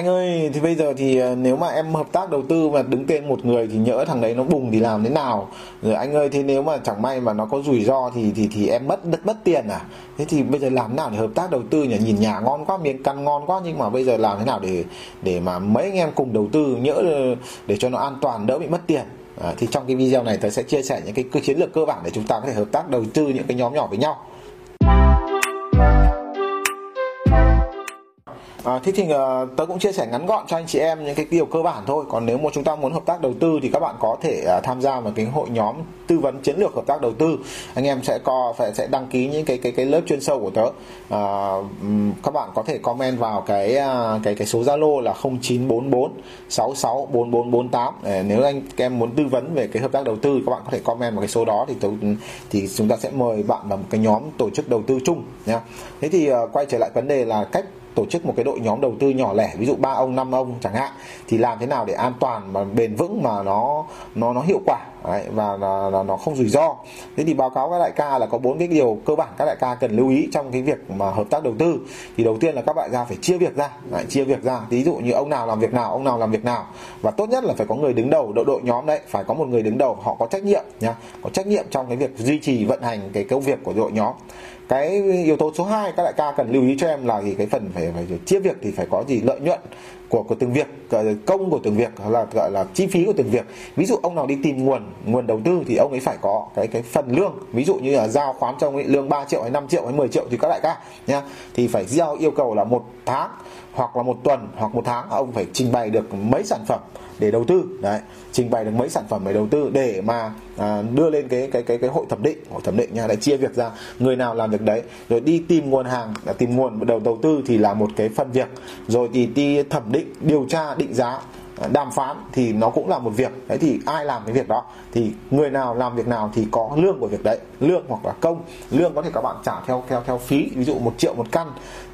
anh ơi thì bây giờ thì ờ, nếu mà em hợp tác đầu tư mà đứng tên một người thì nhỡ thằng đấy nó bùng thì làm thế nào? Rồi anh ơi thế nếu mà chẳng may mà nó có rủi ro thì thì thì em mất mất mất tiền à? Thế thì bây giờ làm thế nào để hợp tác đầu tư nhỉ? Nhìn nhà ngon quá miếng căn ngon quá nhưng mà bây giờ làm thế nào để để mà mấy anh em cùng đầu tư nhỡ ờ, để cho nó an toàn đỡ bị mất tiền? À, thì trong cái video này tôi sẽ chia sẻ những cái chiến lược cơ bản để chúng ta có thể hợp tác đầu tư những cái nhóm nhỏ với nhau. À, thế thì uh, tớ cũng chia sẻ ngắn gọn cho anh chị em những cái điều cơ bản thôi. Còn nếu mà chúng ta muốn hợp tác đầu tư thì các bạn có thể uh, tham gia vào cái hội nhóm tư vấn chiến lược hợp tác đầu tư. Anh em sẽ có phải sẽ đăng ký những cái cái cái lớp chuyên sâu của tớ. Uh, các bạn có thể comment vào cái uh, cái cái số zalo là 0944 664448 để nếu anh em muốn tư vấn về cái hợp tác đầu tư các bạn có thể comment vào cái số đó thì tớ, thì chúng ta sẽ mời bạn vào một cái nhóm tổ chức đầu tư chung nhá thế thì uh, quay trở lại vấn đề là cách tổ chức một cái đội nhóm đầu tư nhỏ lẻ ví dụ ba ông năm ông chẳng hạn thì làm thế nào để an toàn và bền vững mà nó nó nó hiệu quả? Đấy, và là, nó không rủi ro. Thế thì báo cáo các đại ca là có bốn cái điều cơ bản các đại ca cần lưu ý trong cái việc mà hợp tác đầu tư. Thì đầu tiên là các đại gia phải chia việc ra. Đấy, chia việc ra. Ví dụ như ông nào làm việc nào ông nào làm việc nào. Và tốt nhất là phải có người đứng đầu đội đội nhóm đấy phải có một người đứng đầu họ có trách nhiệm nhá có trách nhiệm trong cái việc duy trì vận hành cái công việc của đội nhóm cái yếu tố số 2 các đại ca cần lưu ý cho em là gì? Cái phần phải phải chia việc thì phải có gì? Lợi nhuận của của từng việc công của từng việc là gọi là chi phí của từng việc. Ví dụ ông nào đi tìm nguồn nguồn đầu tư thì ông ấy phải có cái cái phần lương. Ví dụ như là giao khoán cho ông ấy lương 3 triệu hay 5 triệu hay 10 triệu thì các đại ca nhá thì phải giao yêu cầu là một tháng hoặc là một tuần hoặc một tháng ông phải trình bày được mấy sản phẩm để đầu tư. Đấy trình bày được mấy sản phẩm để đầu tư để mà à, đưa lên cái cái cái cái hội thẩm định. Hội thẩm định nha để chia việc ra người nào làm việc đấy rồi đi tìm nguồn hàng tìm nguồn đầu đầu tư thì là một cái phần việc. Rồi thì đi thẩm định điều tra định giá à, đàm phán thì nó cũng là một việc. Đấy thì ai làm cái việc đó thì người nào làm việc nào thì có lương của việc đấy. Lương hoặc là công. Lương có thể các bạn trả theo theo theo phí ví dụ một triệu một căn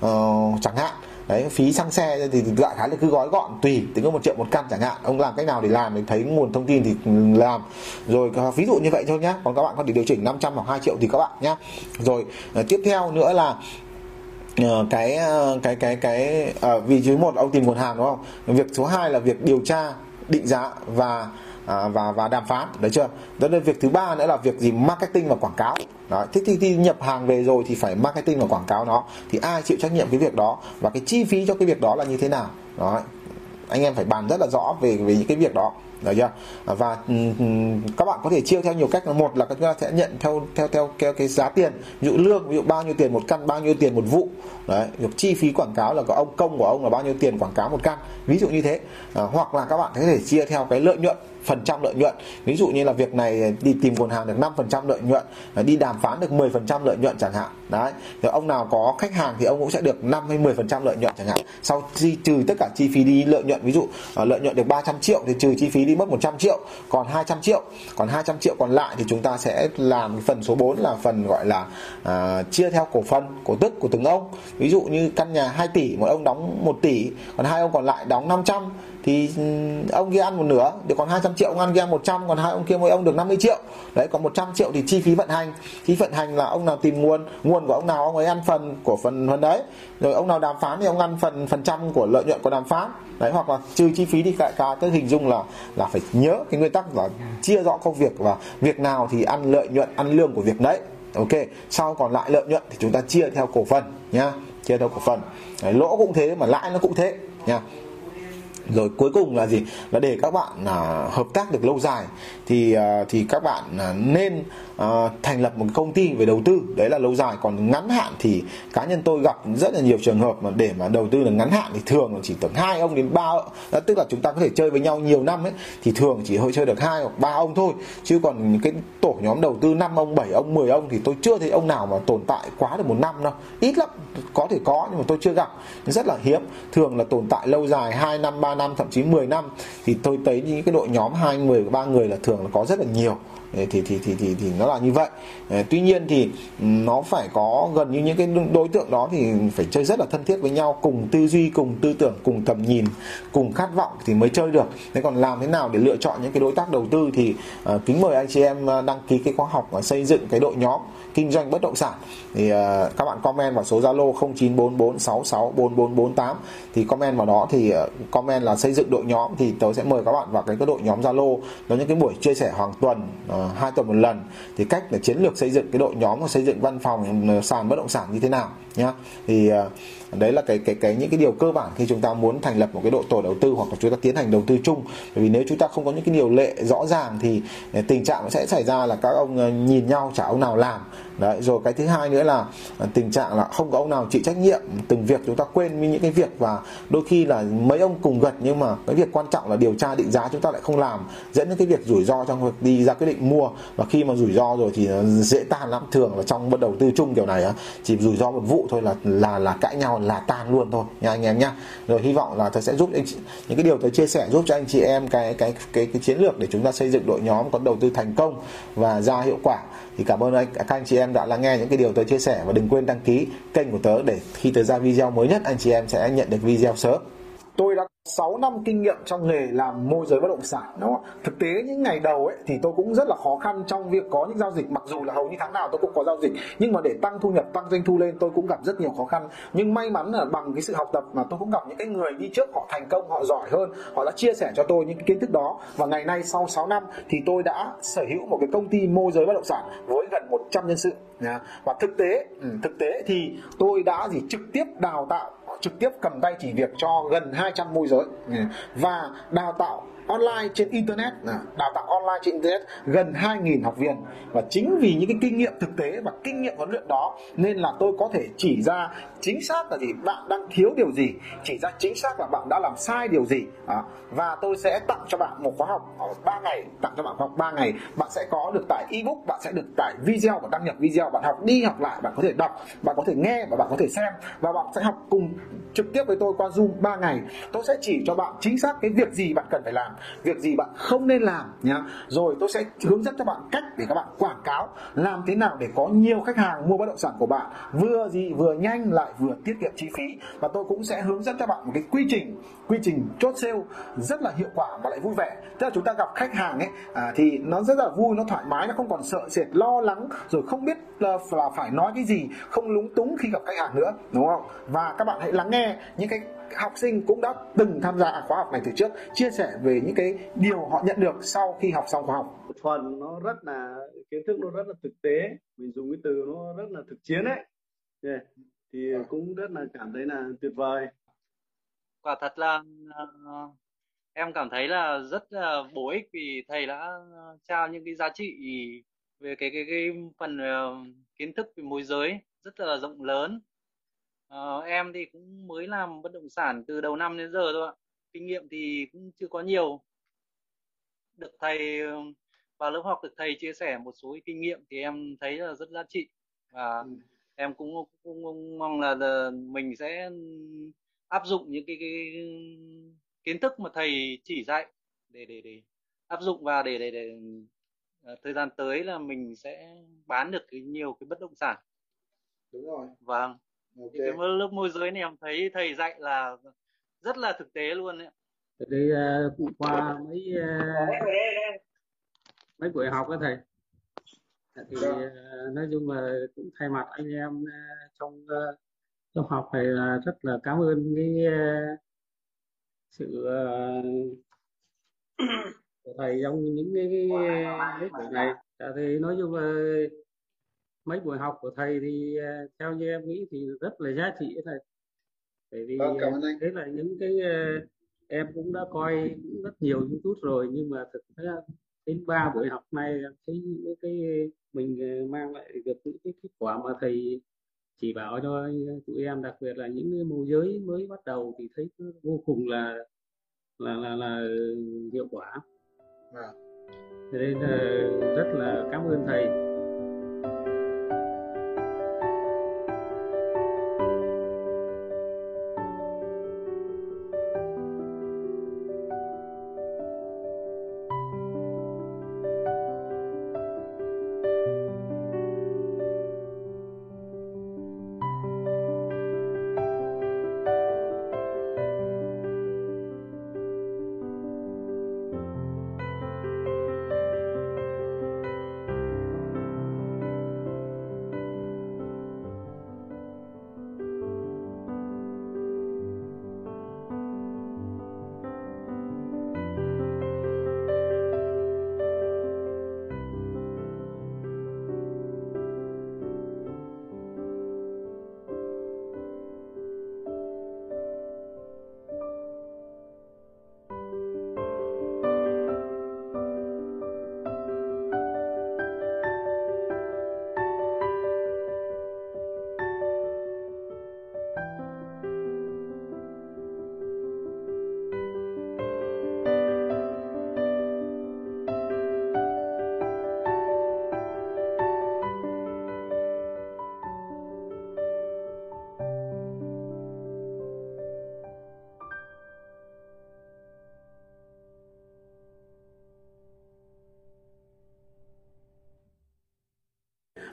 uh, chẳng hạn. Đấy phí xăng xe thì đại khái là cứ gói gọn tùy tính có một triệu một căn chẳng hạn. Ông làm cách nào để làm thì thấy nguồn thông tin thì làm. Rồi ờ, ví dụ như vậy thôi nhá. Còn các bạn có thể điều chỉnh 500 hoặc 2 triệu thì các bạn nhá. Rồi ờ, tiếp theo nữa là Ờ, ờ, cái cái cái cái à, vì thứ một ông tìm nguồn hàng đúng không? Việc số 2 là việc điều tra định giá và à, và và đàm phán đấy chưa? Đó là việc thứ ba nữa là việc gì? Marketing và quảng cáo. Đó thế thì, thì nhập hàng về rồi thì phải marketing và quảng cáo nó. Thì ai chịu trách nhiệm cái việc đó? Và cái chi phí cho cái việc đó là như thế nào? Đó anh em phải bàn rất là rõ về về những cái việc đó được chưa? Và ừ, ừ, các bạn có thể chia theo nhiều cách. Một là các chúng ta sẽ nhận theo theo theo theo cái giá tiền. Ví dụ lương ví dụ bao nhiêu tiền một căn bao nhiêu tiền một vụ. Đấy chi phí quảng cáo là có ông công của ông là bao nhiêu tiền quảng cáo một căn. Ví dụ như thế. À, hoặc là các bạn có thể chia theo cái lợi nhuận phần trăm lợi nhuận. Ví dụ như là việc này đi tìm nguồn hàng được 5% lợi nhuận à, đi đàm phán được 10% lợi nhuận chẳng hạn. Đấy thì ông nào có khách hàng thì ông cũng sẽ được 5 hay 10% lợi nhuận chẳng hạn. Sau chi trừ tất cả chi phí đi lợi nhuận ví dụ à, lợi nhuận được 300 triệu thì trừ chi phí đi mất 100 triệu còn 200 triệu còn 200 triệu còn lại thì chúng ta sẽ làm phần số 4 là phần gọi là à, chia theo cổ phần cổ tức của từng ông. Ví dụ như căn nhà 2 tỷ một ông đóng 1 tỷ còn hai ông còn lại đóng 500 thì ừ, ông kia ăn một nửa thì còn 200 triệu ông ăn kia 100 còn hai ông kia mỗi ông được 50 triệu. Đấy còn 100 triệu thì chi phí vận hành. Chi vận hành là ông nào tìm nguồn nguồn của ông nào ông ấy ăn phần của phần phần đấy. Rồi ông nào đàm phán thì ông ăn phần phần trăm của lợi nhuận của đàm phán. Đấy hoặc là trừ chi phí đi cả cả tức hình dung là là phải nhớ cái nguyên tắc là chia rõ công việc và việc nào thì ăn lợi nhuận ăn lương của việc đấy. Ok sau còn lại lợi nhuận thì chúng ta chia theo cổ phần nhá chia theo cổ phần. Đấy, lỗ cũng thế mà lãi nó cũng thế nha rồi cuối cùng là gì? Là để các bạn à, hợp tác được lâu dài thì à, thì các bạn à, nên à, thành lập một công ty về đầu tư. Đấy là lâu dài. Còn ngắn hạn thì cá nhân tôi gặp rất là nhiều trường hợp mà để mà đầu tư là ngắn hạn thì thường là chỉ tầm hai ông đến ba đó tức là chúng ta có thể chơi với nhau nhiều năm ấy thì thường chỉ hơi chơi được hai hoặc ba ông thôi. Chứ còn cái tổ nhóm đầu tư năm ông bảy ông 10 ông thì tôi chưa thấy ông nào mà tồn tại quá được một năm đâu. Ít lắm có thể có nhưng mà tôi chưa gặp. Rất là hiếm. Thường là tồn tại lâu dài 2 năm 3 năm, thậm chí 10 năm, thì tôi thấy những cái đội nhóm hai người, ba người là thường là có rất là nhiều thì thì thì thì thì nó là như vậy. Tuy nhiên thì nó phải có gần như những cái đối tượng đó thì phải chơi rất là thân thiết với nhau cùng tư duy cùng tư tưởng cùng tầm nhìn cùng khát vọng thì mới chơi được. Thế còn làm thế nào để lựa chọn những cái đối tác đầu tư thì uh, kính mời anh chị em à, đăng ký cái khóa học và xây dựng cái đội nhóm kinh doanh bất động sản. Thì uh, các bạn comment vào số Zalo 0944664448 thì comment vào đó thì uh, comment là xây dựng đội nhóm thì tớ sẽ mời các bạn vào cái, cái đội nhóm Zalo. Đó những cái buổi chia sẻ hàng tuần uh, Ờ, hai tuần một lần. Thì cách để chiến lược xây dựng cái đội nhóm và xây dựng văn phòng ờ, sàn bất động sản như thế nào? Nhá. Thì à, đấy là cái cái cái những cái điều cơ bản khi chúng ta muốn thành lập một cái đội tổ đầu tư hoặc là chúng ta tiến hành đầu tư chung. Bởi vì nếu chúng ta không có những cái điều lệ rõ ràng thì à, tình trạng sẽ xảy ra là các ông à, nhìn nhau chả ông nào làm. Đấy, rồi cái thứ hai nữa là tình trạng là không có ông nào chịu trách nhiệm từng việc chúng ta quên những cái việc và đôi khi là mấy ông cùng gật nhưng mà cái việc quan trọng là điều tra định giá chúng ta lại không làm, dẫn đến cái việc rủi ro trong việc đi ra quyết định mua. Và khi mà rủi ro rồi thì dễ tan lắm. Thường là trong bất đầu tư chung kiểu này á, chỉ rủi ro một vụ thôi là là là cãi nhau là tan luôn thôi. Nha anh em nhá. Rồi hy vọng là thầy sẽ giúp anh chị, những cái điều thầy chia sẻ giúp cho anh chị em cái cái cái cái chiến lược để chúng ta xây dựng đội nhóm có đầu tư thành công và ra hiệu quả. Thì cảm ơn anh các anh chị em đã lắng nghe những cái điều tôi chia sẻ và đừng quên đăng ký kênh của tớ để khi tớ ra video mới nhất anh chị em sẽ nhận được video sớm tôi đã 6 năm kinh nghiệm trong nghề làm môi giới bất động sản, đúng không? Thực tế những ngày đầu ấy thì tôi cũng rất là khó khăn trong việc có những giao dịch. Mặc dù là hầu như tháng nào tôi cũng có giao dịch, nhưng mà để tăng thu nhập, tăng doanh thu lên tôi cũng gặp rất nhiều khó khăn. Nhưng may mắn là bằng cái sự học tập mà tôi cũng gặp những cái người đi trước họ thành công, họ giỏi hơn, họ đã chia sẻ cho tôi những cái kiến thức đó. Và ngày nay sau 6 năm thì tôi đã sở hữu một cái công ty môi giới bất động sản với gần 100 nhân sự và thực tế ừ, thực tế thì tôi đã gì trực tiếp đào tạo trực tiếp cầm tay chỉ việc cho gần 200 môi giới và đào tạo online trên internet. Đào tạo online trên internet gần 2.000 học viên. Và chính vì những cái kinh nghiệm thực tế và kinh nghiệm huấn luyện đó nên là tôi có thể chỉ ra chính xác là gì bạn đang thiếu điều gì chỉ ra chính xác là bạn đã làm sai điều gì. À, và tôi sẽ tặng cho bạn một khóa học ở 3 ngày tặng cho bạn khóa học 3 ngày. Bạn sẽ có được tải ebook bạn sẽ được tải video và đăng nhập video bạn học đi học lại bạn có thể đọc bạn có thể nghe và bạn có thể xem. Và bạn sẽ học cùng trực tiếp với tôi qua Zoom 3 ngày. Tôi sẽ chỉ cho bạn chính xác cái việc gì bạn cần phải làm việc gì bạn không nên làm nhá. Rồi tôi sẽ hướng dẫn cho bạn cách để các bạn quảng cáo làm thế nào để có nhiều khách hàng mua bất động sản của bạn. Vừa gì vừa nhanh lại vừa tiết kiệm chi phí. Và tôi cũng sẽ hướng dẫn cho bạn một cái quy trình quy trình chốt sale rất là hiệu quả và lại vui vẻ. Tức là chúng ta gặp khách hàng ấy à, thì nó rất là vui nó thoải mái nó không còn sợ sệt lo lắng rồi không biết là, là phải nói cái gì không lúng túng khi gặp khách hàng nữa đúng không? Và các bạn hãy lắng nghe những cái học sinh cũng đã từng tham gia khóa học này từ trước chia sẻ về những cái điều họ nhận được sau khi học xong khóa học. Phần nó rất là kiến thức nó rất là thực tế mình dùng cái từ nó rất là thực chiến đấy. Yeah. thì cũng rất là cảm thấy là tuyệt vời. Quả thật là uh, em cảm thấy là rất là bổ ích vì thầy đã trao những cái giá trị về cái cái cái phần uh, kiến thức về môi giới rất là rộng lớn Ờ, em thì cũng mới làm bất động sản từ đầu năm đến giờ thôi ạ. Kinh nghiệm thì cũng chưa có nhiều. Được thầy vào lớp học được thầy chia sẻ một số kinh nghiệm thì em thấy là rất giá trị và ừ. em cũng, cũng, cũng mong là, là mình sẽ áp dụng những cái, cái kiến thức mà thầy chỉ dạy để để để áp dụng vào để để để uh, thời gian tới là mình sẽ bán được cái nhiều cái bất động sản. Đúng rồi. Vâng okay. thì cái lớp môi giới này em thấy thầy dạy là rất là thực tế luôn đấy đi uh, qua mấy uh, mấy buổi học đó thầy thì uh, nói chung là cũng thay mặt anh em uh, trong uh, trong học thầy là rất là cảm ơn cái uh, sự uh, của thầy trong những cái, cái, cái buổi này. Thì nói chung là mấy buổi học của thầy thì uh, theo như em nghĩ thì rất là giá trị thầy bởi vì vâng, cảm ơn anh. thế là những cái uh, em cũng đã coi cũng rất nhiều youtube rồi nhưng mà thực tế đến ba buổi học này thấy những cái mình mang lại được những cái kết quả mà thầy chỉ bảo cho tụi em đặc biệt là những môi giới mới bắt đầu thì thấy vô cùng là là là là hiệu quả à. thế nên là rất là cảm ơn thầy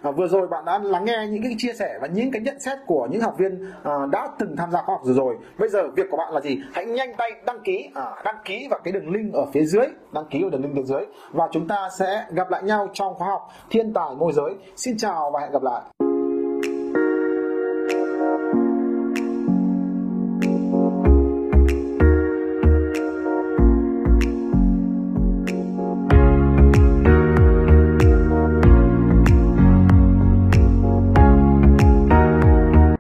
à, vừa rồi bạn đã lắng nghe những cái chia sẻ và những cái nhận xét của những học viên à, đã từng tham gia khóa học rồi rồi. Bây giờ việc của bạn là gì? Hãy nhanh tay đăng ký à, đăng ký vào cái đường link ở phía dưới đăng ký vào đường link bên dưới. Và chúng ta sẽ gặp lại nhau trong khóa học thiên tài môi giới. Xin chào và hẹn gặp lại.